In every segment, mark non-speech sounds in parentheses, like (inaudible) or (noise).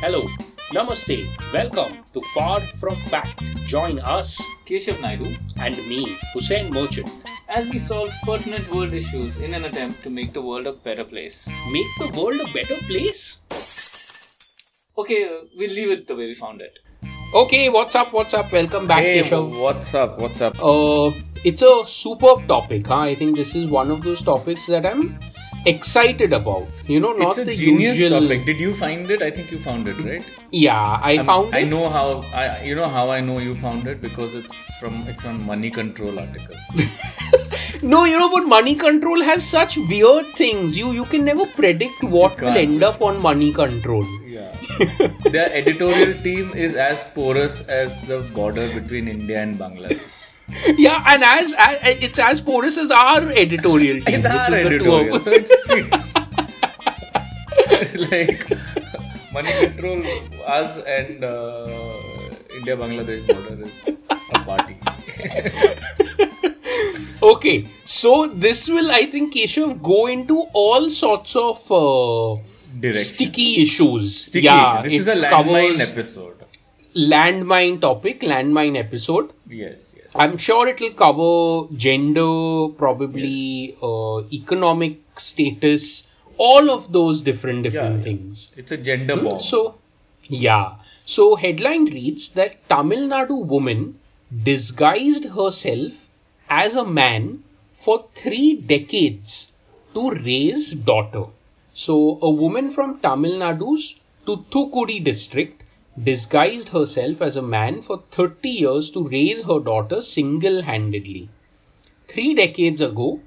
Hello, Namaste, welcome to Far From Fact. Join us Keshav Naidu and me, Hussein Merchant. as we solve pertinent world issues in an attempt to make the world a better place. Make the world a better place? Okay, uh, we'll leave it the way we found it. Okay, what's up, what's up? Welcome back, Hey, Keshav. what's up? What's up? Uh, it's a superb topic, huh? I think this is one of those topics that I'm excited about. You know, not it's a the genius usual. topic. Did you find it? I think you found it, right? Yeah, I I'm- found I it. know how. I you know how I know you found it because it's from it's on Money Control article. (laughs) No, you know, but money control has such weird things. You you can never predict what will end up on money control. Yeah. (laughs) Their editorial team is as porous as the border between India and Bangladesh. Yeah, and as, as it's as porous as our editorial team. It's which our is the two editorial, so it fits. it's like Money Control, us and uh, India Bangladesh border is a party. (laughs) okay, so this will, I think, Keshav, go into all sorts of uh, sticky issues. Sticky yeah, issue. This is a landmine episode. Landmine topic, landmine episode. Yes. I'm sure it'll cover gender, probably uh, economic status, all of those different different Yeah. things. It's a gender Hmm, bomb. So, yeah. So, headline reads that Tamil Nadu woman disguised herself as a man for three decades to raise daughter. So, a woman from Tamil Nadu's Thuthukudi district disguised herself as a man for 30 years to raise her daughter single handedly. Three decades ago,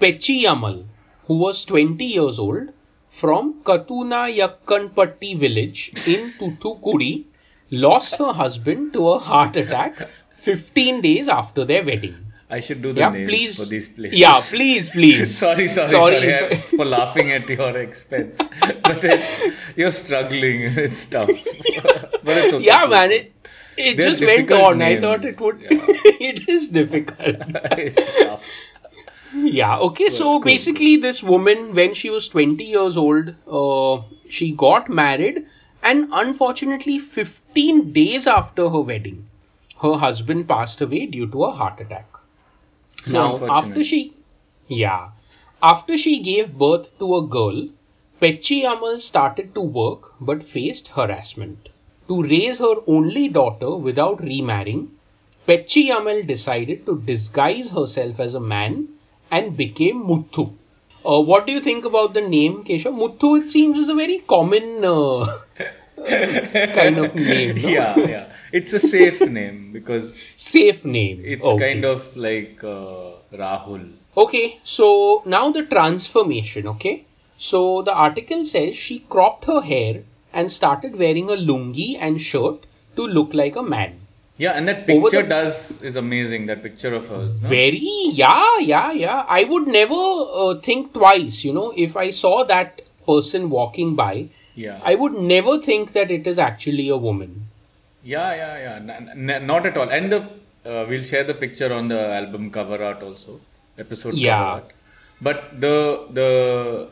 Pechiyamal, who was 20 years old, from Kattunayakkanpatti village in Thuthukudi, lost her husband to a heart attack 15 days after their wedding. I should do the Yeah, names please. for these places. Yeah, please, please. (laughs) sorry, sorry, Sorry. sorry, for laughing at your expense. (laughs) but it's, you're struggling. It's tough. (laughs) but it's okay. Yeah, man, it, it They're just went on. I thought it would. Yeah. it is difficult. it's tough. Yeah, okay, so cool. basically, this woman, when she was 20 years old, uh, she got married, and unfortunately, 15 days after her wedding, her husband passed away due to a heart attack. So now, after she, yeah, after she gave birth to a girl, Pechi Amal started to work but faced harassment. To raise her only daughter without remarrying, Pechi Amal decided to disguise herself as a man and became Muthu. Uh, what do you think about the name, Kesha? Muthu, it seems, is a very common uh, (laughs) kind of name. no? (laughs) yeah, yeah. It's a safe name because Safe name. it's Okay. kind of like uh, Rahul. Okay, so now the transformation, okay? So the article says she cropped her hair and started wearing a lungi and shirt to look like a man. Yeah, and that picture the- does is amazing. That picture of hers. No? Very, yeah, yeah, yeah. I would never uh, think twice, you know, if I saw that person walking by, Yeah. I would never think that it is actually a woman. Yeah, yeah, yeah. N- n- not at all. And the uh, we'll share the picture on the album cover art also, episode Yeah. cover art. But the the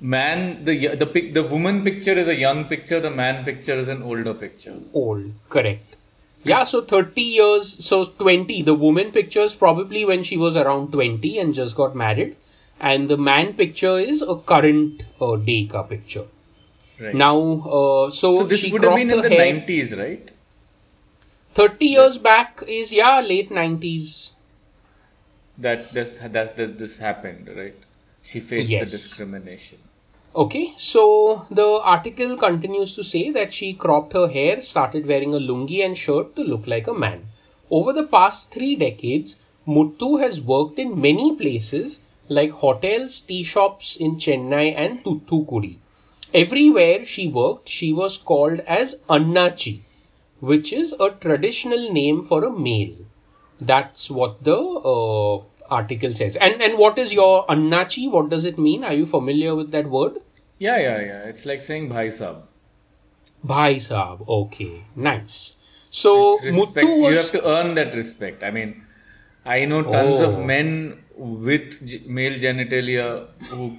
man, the the pic, the woman picture is a young picture. The man picture is an older picture. Old, correct. Yeah, so 30 years, so 20. The woman picture is probably when she was around 20 and just got married. And the man picture is a current uh, Deika picture. Right. Now, uh, so, so this she would have been in the hair. 90s, right? 30 years back is, yeah, late 90s. That this that, that this happened, right? She faced the discrimination. Okay, so the article continues to say that she cropped her hair, started wearing a lungi and shirt to look like a man. Over the past three decades, Muthu has worked in many places like hotels, tea shops in Chennai and Thuthukudi. Everywhere she worked, she was called as Annachi, which is a traditional name for a male. That's what the uh, article says. And and what is your Annachi? What does it mean? Are you familiar with that word? Yeah, yeah, yeah. It's like saying Bhai Sahab. Bhai Saab. Okay, nice. So was You have to earn that respect. I mean, I know tons Oh. of men with male genitalia who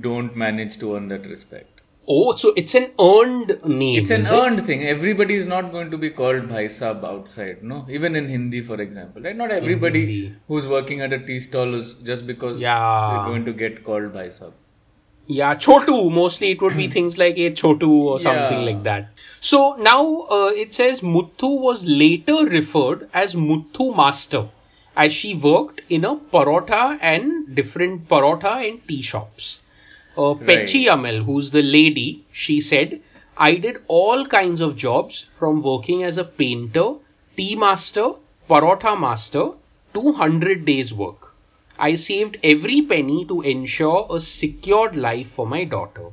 don't manage to earn that respect. Oh, so it's an earned name. It's an is it? earned thing. Everybody is not going to be called Bhai Sahab outside, no? Even in Hindi, for example, right? Not everybody who's working at a tea stall is just because Yeah. they're going to get called Bhai Sahab. Yeah, Chotu. Mostly it would be (clears throat) things like a Chotu or something Yeah. like that. So now uh, it says Muthu was later referred as Muthu Master as she worked in a parotha and different parotha and tea shops. Uh, Right. Pechi Amal, who's the lady, she said, I did all kinds of jobs from working as a painter, tea master, parotha master to 100 days work. I saved every penny to ensure a secured life for my daughter.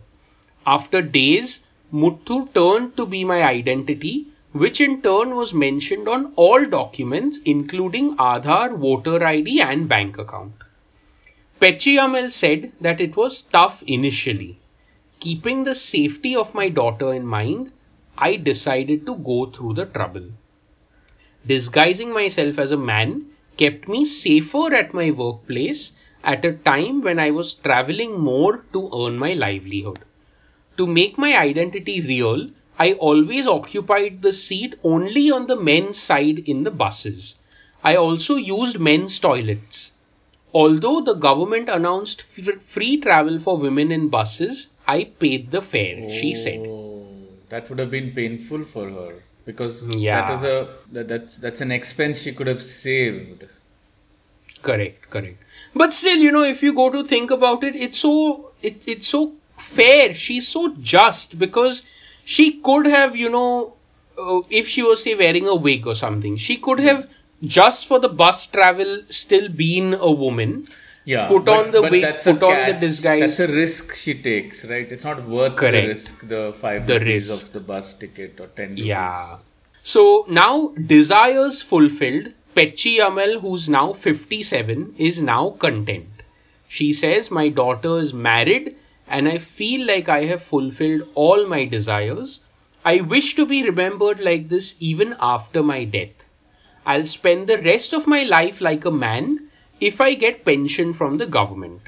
After days, Muthu turned to be my identity, which in turn was mentioned on all documents, including Aadhaar, voter ID, and bank account. Pechiamel said that it was tough initially. Keeping the safety of my daughter in mind, I decided to go through the trouble. Disguising myself as a man kept me safer at my workplace at a time when I was traveling more to earn my livelihood. To make my identity real, I always occupied the seat only on the men's side in the buses. I also used men's toilets. Although the government announced f- free travel for women in buses, I paid the fare, she said. Oh, that would have been painful for her because Yeah. that is a that, that's that's an expense she could have saved. Correct, correct. But still, you know, if you go to think about it, it's so it, it's so fair. She's so just because she could have, you know, uh, if she was say wearing a wig or something, she could have just for the bus travel still been a woman. Yeah, Put but, on the but wig, that's a put on the disguise. That's a risk she takes, right? It's not worth Correct. the risk, the five The rupees risk. of the bus ticket or ten rupees. Yeah. So now desires fulfilled, Pechi Amal, who's now 57, is now content. She says, My daughter is married and I feel like I have fulfilled all my desires. I wish to be remembered like this even after my death. I'll spend the rest of my life like a man if I get pension from the government.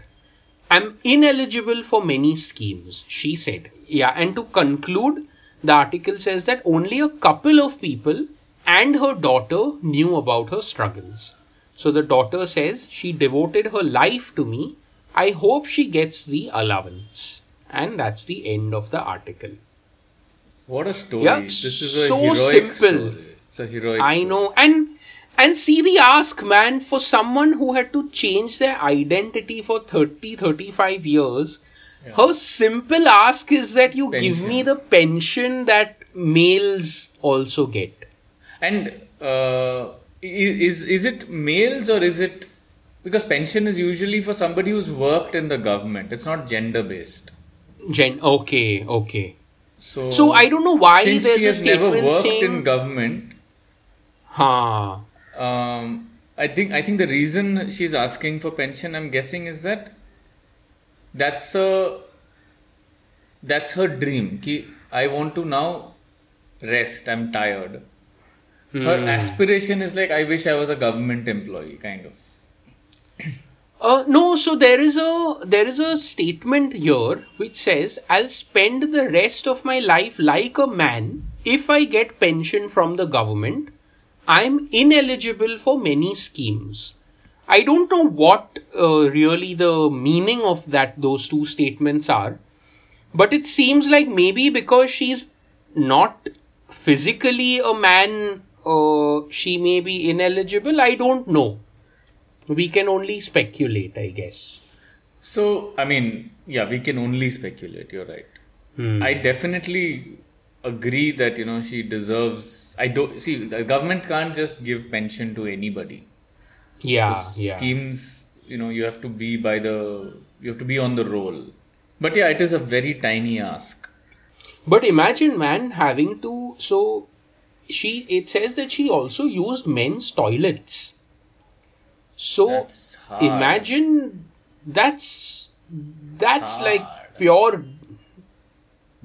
I'm ineligible for many schemes, she said. Yeah, and to conclude, the article says that only a couple of people and her daughter knew about her struggles. So the daughter says she devoted her life to me. I hope she gets the allowance. And that's the end of the article. What a story! Yeah, this is a so simple. story. It's a heroic. I story. know. And and see the ask, man, for someone who had to change their identity for 30, 35 years, Yeah. her simple ask is that you give me the pension that males also get. And uh, is is it males or is it because pension is usually for somebody who's worked in the government. It's not gender based. Gen okay, okay. So So I don't know why since there's she a has never worked saying in government, huh. um, I think I think the reason she's asking for pension, I'm guessing, is that that's a that's her dream. Ki, I want to now rest. I'm tired. Her Hmm. aspiration is like I wish I was a government employee, kind of. Uh, no, so there is a there is a statement here which says I'll spend the rest of my life like a man if I get pension from the government. I'm ineligible for many schemes. I don't know what uh, really the meaning of that those two statements are, but it seems like maybe because she's not physically a man, uh, she may be ineligible. I don't know. We can only speculate, I guess. So I mean, yeah, we can only speculate. You're right. Hmm. I definitely agree that you know she deserves. I don't see the government can't just give pension to anybody. yeah, yeah. Schemes, you know, you have to be by the, you have to be on the roll. But yeah, it is a very tiny ask. But imagine, man, having to. So, she. It says that she also used men's toilets. So, That's hard. imagine that's. That's like pure.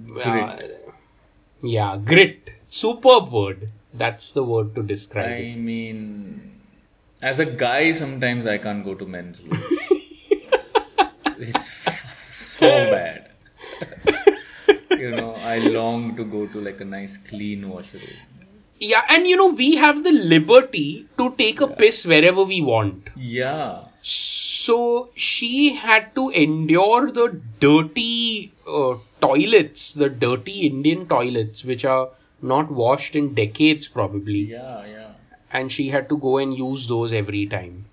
Grit. uh, yeah, grit. Superb word. That's the word to describe it. I mean, as a guy, sometimes I can't go to men's room. (laughs) it's so bad. (laughs) You know, I long to go to like a nice clean washroom. Yeah, and you know, we have the liberty to take a Yeah. piss wherever we want. Yeah. So she had to endure the dirty uh, toilets, the dirty Indian toilets, which are not washed in decades probably. Yeah, yeah. and she had to go and use those every time.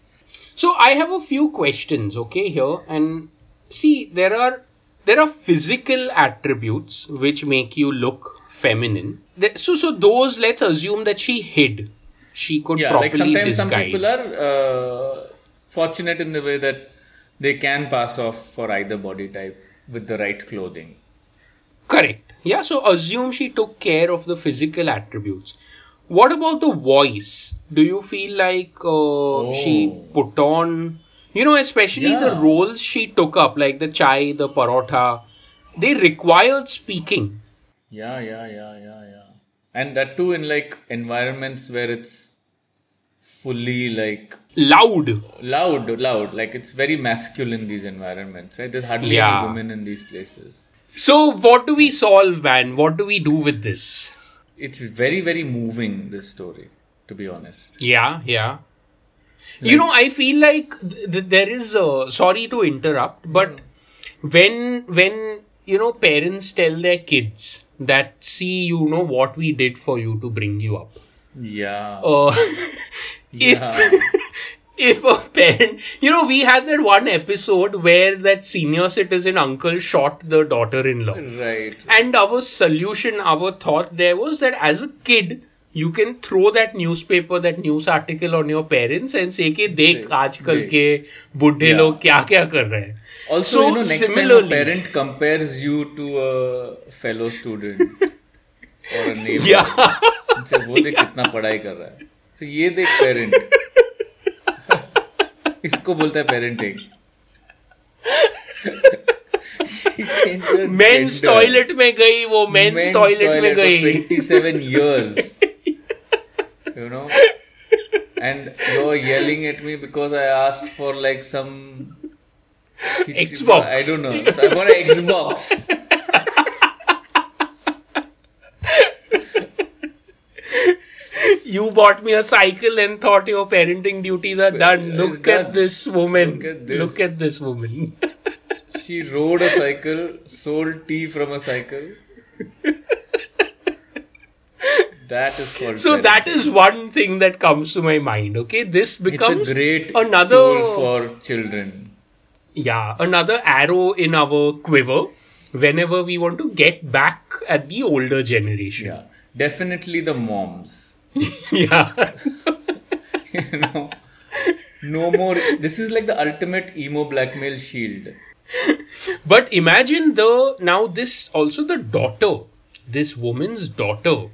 So I have a few questions, okay, here, and see there are there are physical attributes which make you look feminine. So so those let's assume that she hid. She could Yeah, properly like sometimes some disguise. people are uh, fortunate in the way that they can pass off for either body type with the right clothing. Correct. Yeah, so assume she took care of the physical attributes. What about the voice? Do you feel like uh, she Oh. put on, you know, especially the roles she took up, like the chai, the parotha, they required speaking. Yeah, yeah, yeah, yeah, yeah. And that too in like environments where it's fully like Loud. loud, loud. Like it's very masculine these environments, right? There's hardly Yeah. any women in these places. So, what do we solve, man? What do we do with this? It's very, very moving. This story, to be honest. Yeah, yeah. you know, I feel like th- th- there is. Uh, sorry to interrupt, but when when you know parents tell their kids that see, you know what we did for you to bring you up. Yeah. Uh, (laughs) if Yeah if a parent, you know, we had that one episode where that senior citizen uncle shot the daughter-in-law. Right. And our solution, our thought there was that as a kid, you can throw that newspaper, that news article on your parents and say कि देख देख, आजकल देख." के बुढ़े Yeah. लोग क्या क्या कर रहे हैं. Also, So, you know, next time a similarly- parent compares you to a fellow student (laughs) or a neighbor, Yeah. उनसे वो देख कितना पढ़ाई कर रहा है. So ये देख parent. (laughs) इसको बोलता है पेरेंटिंग मेंस टॉयलेट में गई वो मेंस टॉयलेट में गई. 27 years you know and no yelling at me because I asked for like some Xbox I don't know I want Xbox you bought me a cycle and thought your parenting duties are done. Look done. at this woman. Look at this. Look at this woman. (laughs) She rode a cycle, sold tea from a cycle. That is called. so that parenting. is one thing that comes to my mind. Okay, this becomes it's a great another tool for children. yeah another arrow in our quiver whenever we want to get back at the older generation. Yeah, definitely the moms. Yeah. (laughs) you know, no more. This is like the ultimate emo blackmail shield. But imagine the now this also the daughter, this woman's daughter.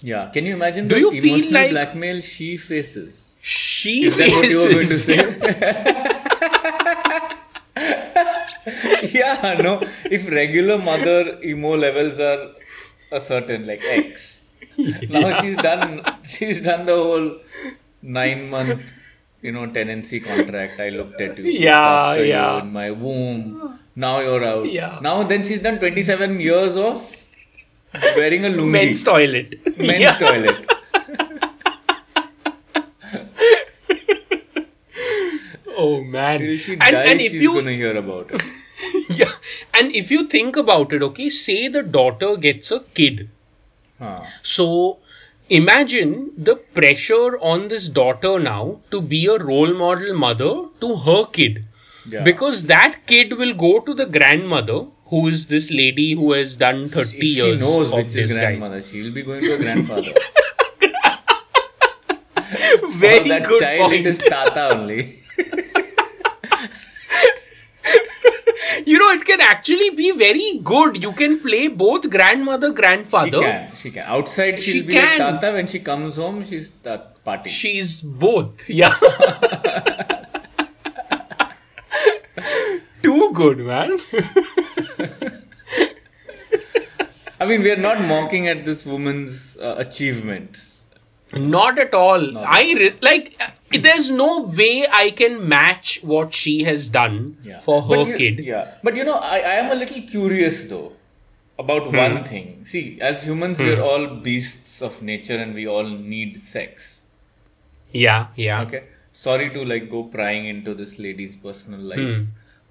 Yeah, can you imagine Do the you feel emotional like- blackmail she faces? She Is that what you were going to faces- say? (laughs) yeah, no. If regular mother emo levels are a certain like X, (laughs) now she's done. She's done the whole nine month, you know, tenancy contract. I looked at you, (laughs) Yeah, yeah. you in my womb. Now you're out. Yeah. Now then she's done 27 years of wearing a lungi. men's toilet. Men's Yeah. toilet. (laughs) Oh man. Till she and, dies, and if she's you gonna hear about it. yeah, and if you think about it, okay, say the daughter gets a kid. Huh. So imagine the pressure on this daughter now to be a role model mother to her kid. Yeah. Because that kid will go to the grandmother, who is this lady who has done 30 if she years knows of which is grandmother, she'll be going to a grandfather. (laughs) Very For that good child, point. it is Tata only. (laughs) you know, it can actually be very good. You can play both grandmother, grandfather. She can, she can. Outside, she'll She be can. like Tata. When she comes home, she's the party. She's both. (laughs) Yeah. Too good, man. (laughs) I mean, we are not mocking at this woman's uh, achievements. Not at all. Not I re- like. There's no way I can match what she has done Yeah. for her you, kid. Yeah. But you know, I, I am a little curious though. about Hmm. one thing. See, as humans, we're all beasts of nature and we all need sex. Yeah, yeah. Okay. Sorry to like go prying into this lady's personal life. Hmm.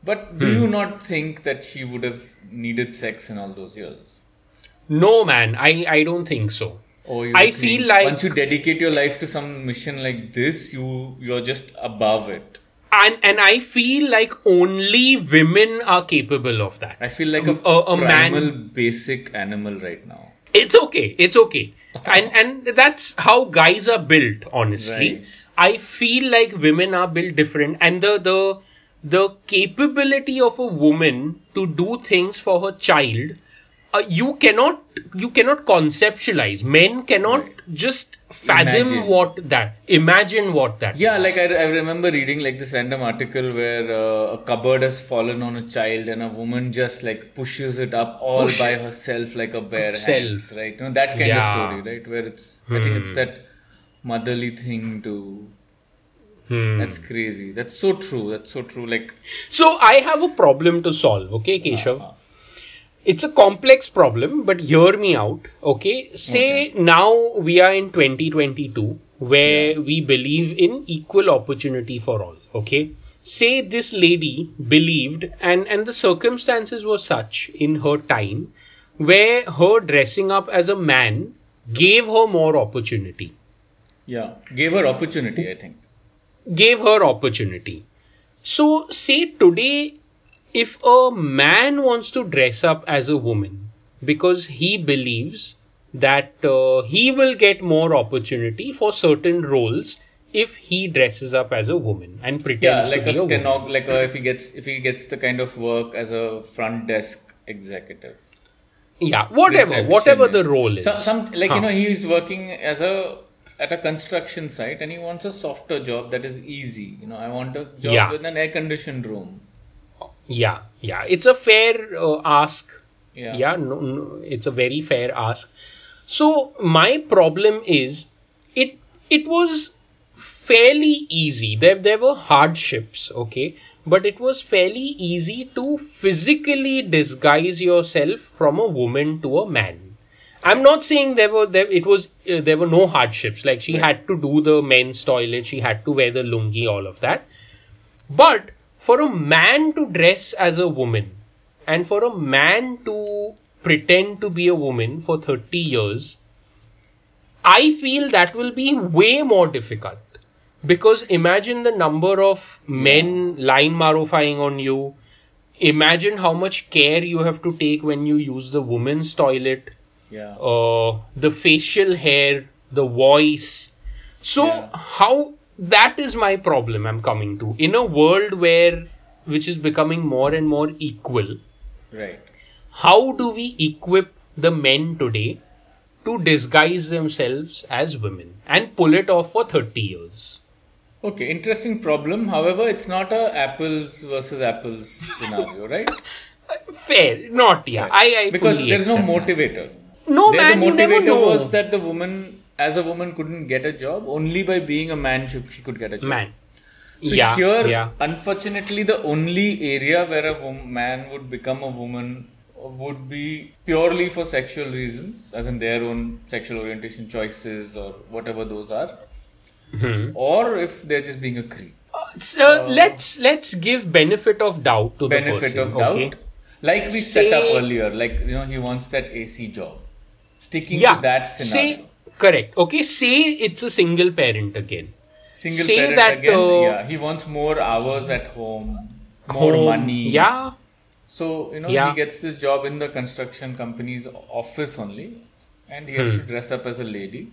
But do you not think that she would have needed sex in all those years? No, man, I, I don't think so. Or you I feel like- once you dedicate your life to some mission like this, you you're just above it. And and I feel like only women are capable of that. I feel like a, A- a man- primal, basic animal right now. It's okay. It's okay. (laughs) and and that's how guys are built, honestly. Right. I feel like women are built different and the the the capability of a woman to do things for her child uh, you cannot you cannot conceptualize men cannot Right. just fathom Imagine. what that imagine what that Yeah, is. like I, I remember reading like this random article where uh, a cupboard has fallen on a child and a woman just like pushes it up all Push by herself like a bare Herself. hands, right? You know that kind Yeah. of story, right? Where it's I think it's Hmm. that motherly thing to. Hmm. That's crazy. That's so true. That's so true. Like so i have a problem to solve okay keshav uh, it's a complex problem but hear me out okay say now we are in 2022 where Yeah. we believe in equal opportunity for all okay say this lady believed and and the circumstances were such in her time where her dressing up as a man gave her more opportunity yeah, gave her opportunity. I think. gave her opportunity. So, say today, if a man wants to dress up as a woman because he believes that uh, he will get more opportunity for certain roles if he dresses up as a woman and Yeah, pretends like to a be a woman. stenog, like a, if he gets if he gets the kind of work as a front desk executive. Yeah, whatever, whatever the role is. So, some like Huh. you know he is working as a at a construction site and he wants a softer job that is easy. You know, I want a job Yeah. with an air conditioned room. Yeah, yeah, it's a fair uh, ask. Yeah. yeah no, no, it's a very fair ask. So my problem is it it was fairly easy. There there were hardships okay? But it was fairly easy to physically disguise yourself from a woman to a man. I'm not saying there were there it was uh, there were no hardships. Like she Right. had to do the men's toilet she had to wear the lungi all of that. But for a man to dress as a woman and for a man to pretend to be a woman for 30 years, I feel that will be way more difficult. Because imagine the number of men line marofying on you. Imagine how much care you have to take when you use the women's toilet, Yeah. uh, the facial hair, the voice. So, Yeah. how that is my problem I'm coming to. In a world where which is becoming more and more equal, Right. how do we equip the men today to disguise themselves as women and pull it off for 30 years? Okay, interesting problem. However, it's not a apples versus apples scenario, (laughs) right? Fair, not yeah. I, I because there's no accept that. motivator. No there man, the you never motivator know. was that the woman, as a woman, couldn't get a job. Only by being a man she, she could get a job. man. So yeah, here, yeah. unfortunately, the only area where a man would become a woman uh, would be purely for sexual reasons, as in their own sexual orientation choices or whatever those are, Hmm. or if they're just being a creep. Uh, so uh, let's let's give benefit of doubt to the Benefit person. of doubt, okay? like we set up earlier, like you know, he wants that AC job. Sticking Yeah. to that scenario. Say correct. Okay. Say it's a single parent again. Single say parent that, again, uh, yeah, he wants more hours at home, more Home, money. Yeah. So, you know, Yeah. he gets this job in the construction company's office only, and he has Hmm. to dress up as a lady.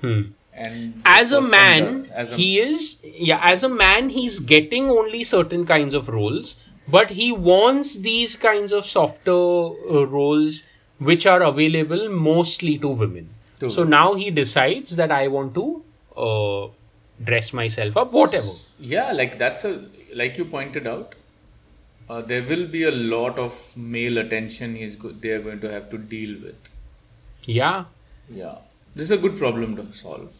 Hmm. And as a man does, as a, he is yeah as a man he's getting only certain kinds of roles but he wants these kinds of softer uh, roles which are available mostly to women So now he decides that i want to uh, dress myself up whatever yeah, like that's a like you pointed out. Uh, there will be a lot of male attention he's go- they are going to have to deal with. yeah Yeah, this is a good problem to solve.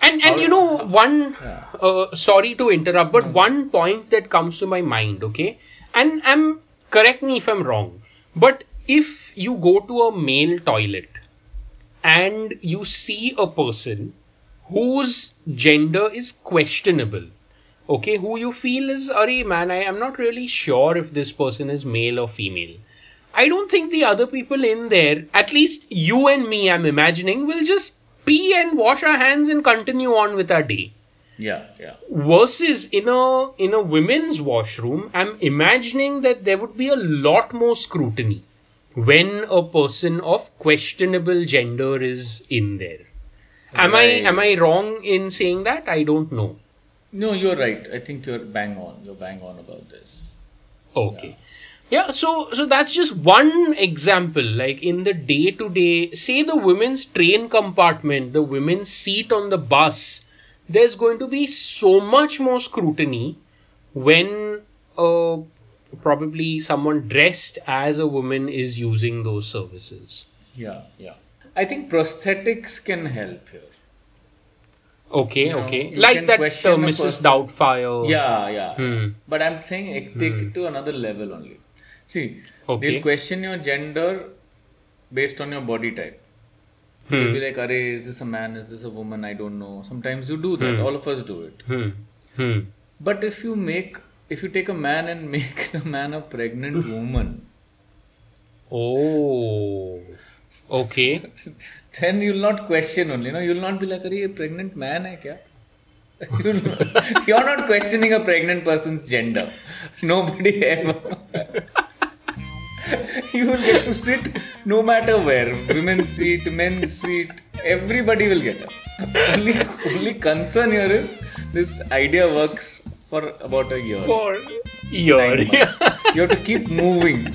and and How- you know one Yeah. uh, sorry to interrupt but one point that comes to my mind okay and i'm correct me if i'm wrong but if you go to a male toilet and you see a person whose gender is questionable, okay, who you feel is, Ari man, I am not really sure if this person is male or female. I don't think the other people in there, at least you and me, I'm imagining, will just pee and wash our hands and continue on with our day Yeah, yeah. versus in a in a women's washroom i'm imagining that there would be a lot more scrutiny when a person of questionable gender is in there am Right. i am i wrong in saying that i don't know No, you're right. I think you're bang on. You're bang on about this. okay yeah so so that's just one example like in the day to day say the women's train compartment the women's seat on the bus there's going to be so much more scrutiny when uh, probably someone dressed as a woman is using those services Yeah, yeah. I think prosthetics can help here. okay You okay you like that uh, mrs doubtfire Yeah, yeah. Hmm. But I'm saying eh, take Hmm. to another level only. See, Okay. they'll question your gender based on your body type. They'll hmm. be like, Are, is this a man? Is this a woman? I don't know. Sometimes you do that. Hmm. All of us do it. Hmm. Hmm. But if you make, if you take a man and (laughs) make the man a pregnant woman, oh okay (laughs) then you'll not question only. You know, you'll not be like, Are, a pregnant man hai kya? (laughs) You'll not- You're not questioning a pregnant person's gender. Nobody ever. you will get to sit no matter where. Women's seat, men's seat, everybody will get up. Only, only concern here is this idea works for about a year. for year Nine months. You have to keep moving. (laughs) (laughs)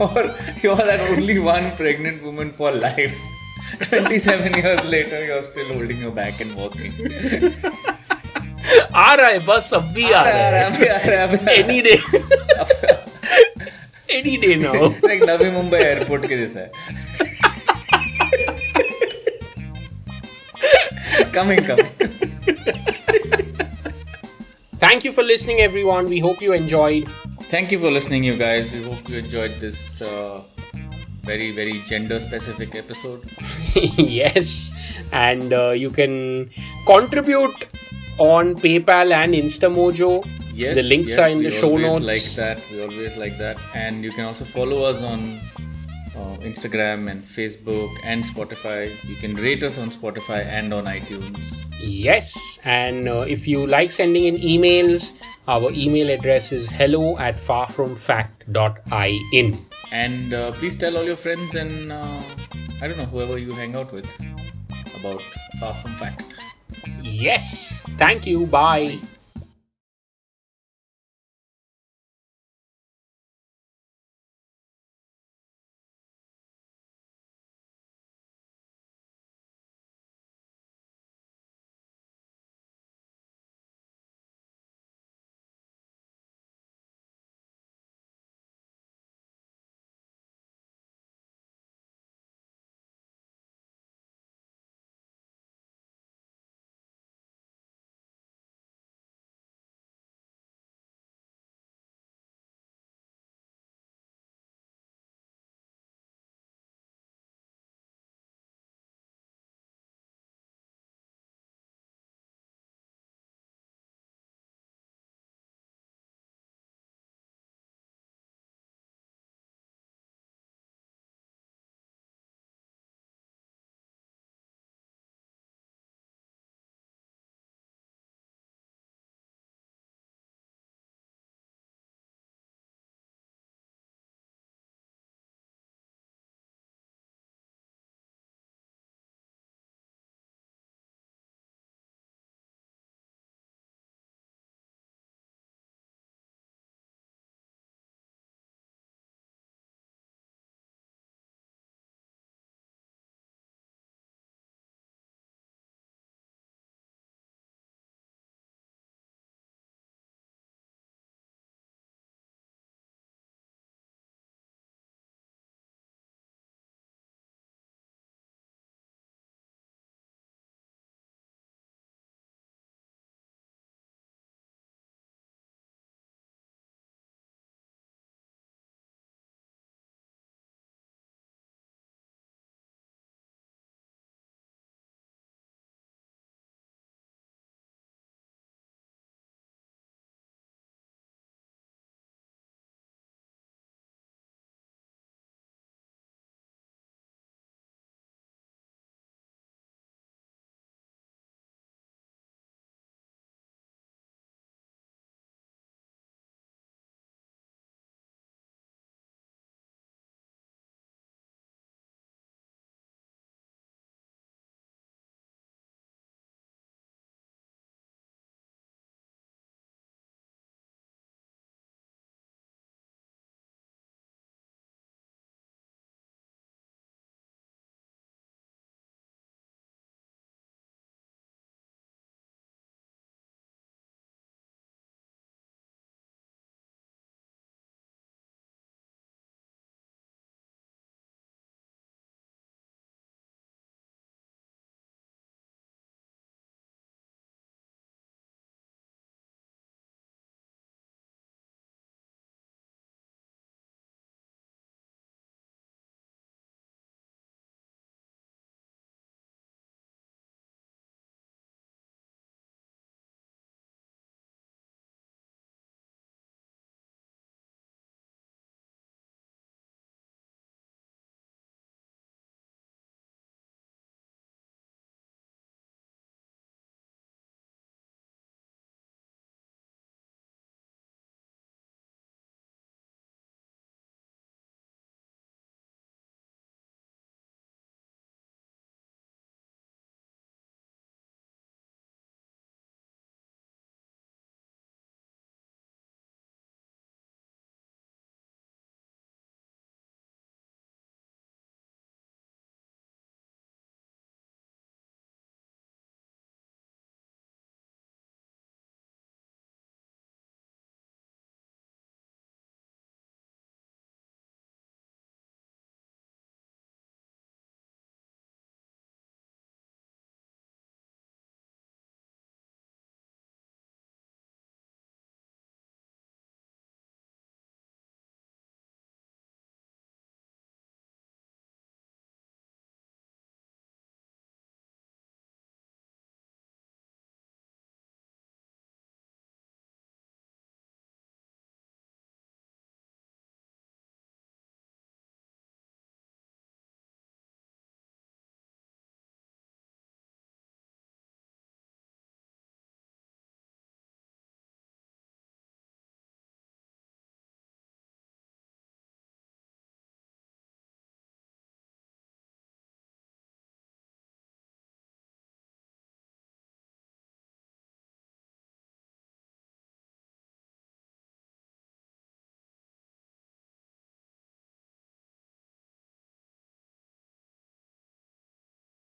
or you're that only one pregnant woman for life. 27 years later, you're still holding your back and walking. आ रहा है बस अब भी आ रहा है any day any day now like नवी Mumbai airport के जैसा है coming coming (laughs) Thank you for listening, everyone. We hope you enjoyed. thank you for listening you guys we hope you enjoyed this uh, very very gender specific episode (laughs) yes, and uh, you can contribute on PayPal and InstaMojo. Yes, the links yes, are in the show always notes. Like that, we always like that, and you can also follow us on uh, Instagram and Facebook and Spotify. You can rate us on Spotify and on iTunes. Yes, and uh, if you like sending in emails, our email address is hello at farfromfact.in. And uh, please tell all your friends and uh, I don't know whoever you hang out with about Far From Fact. Yes, thank you. Bye.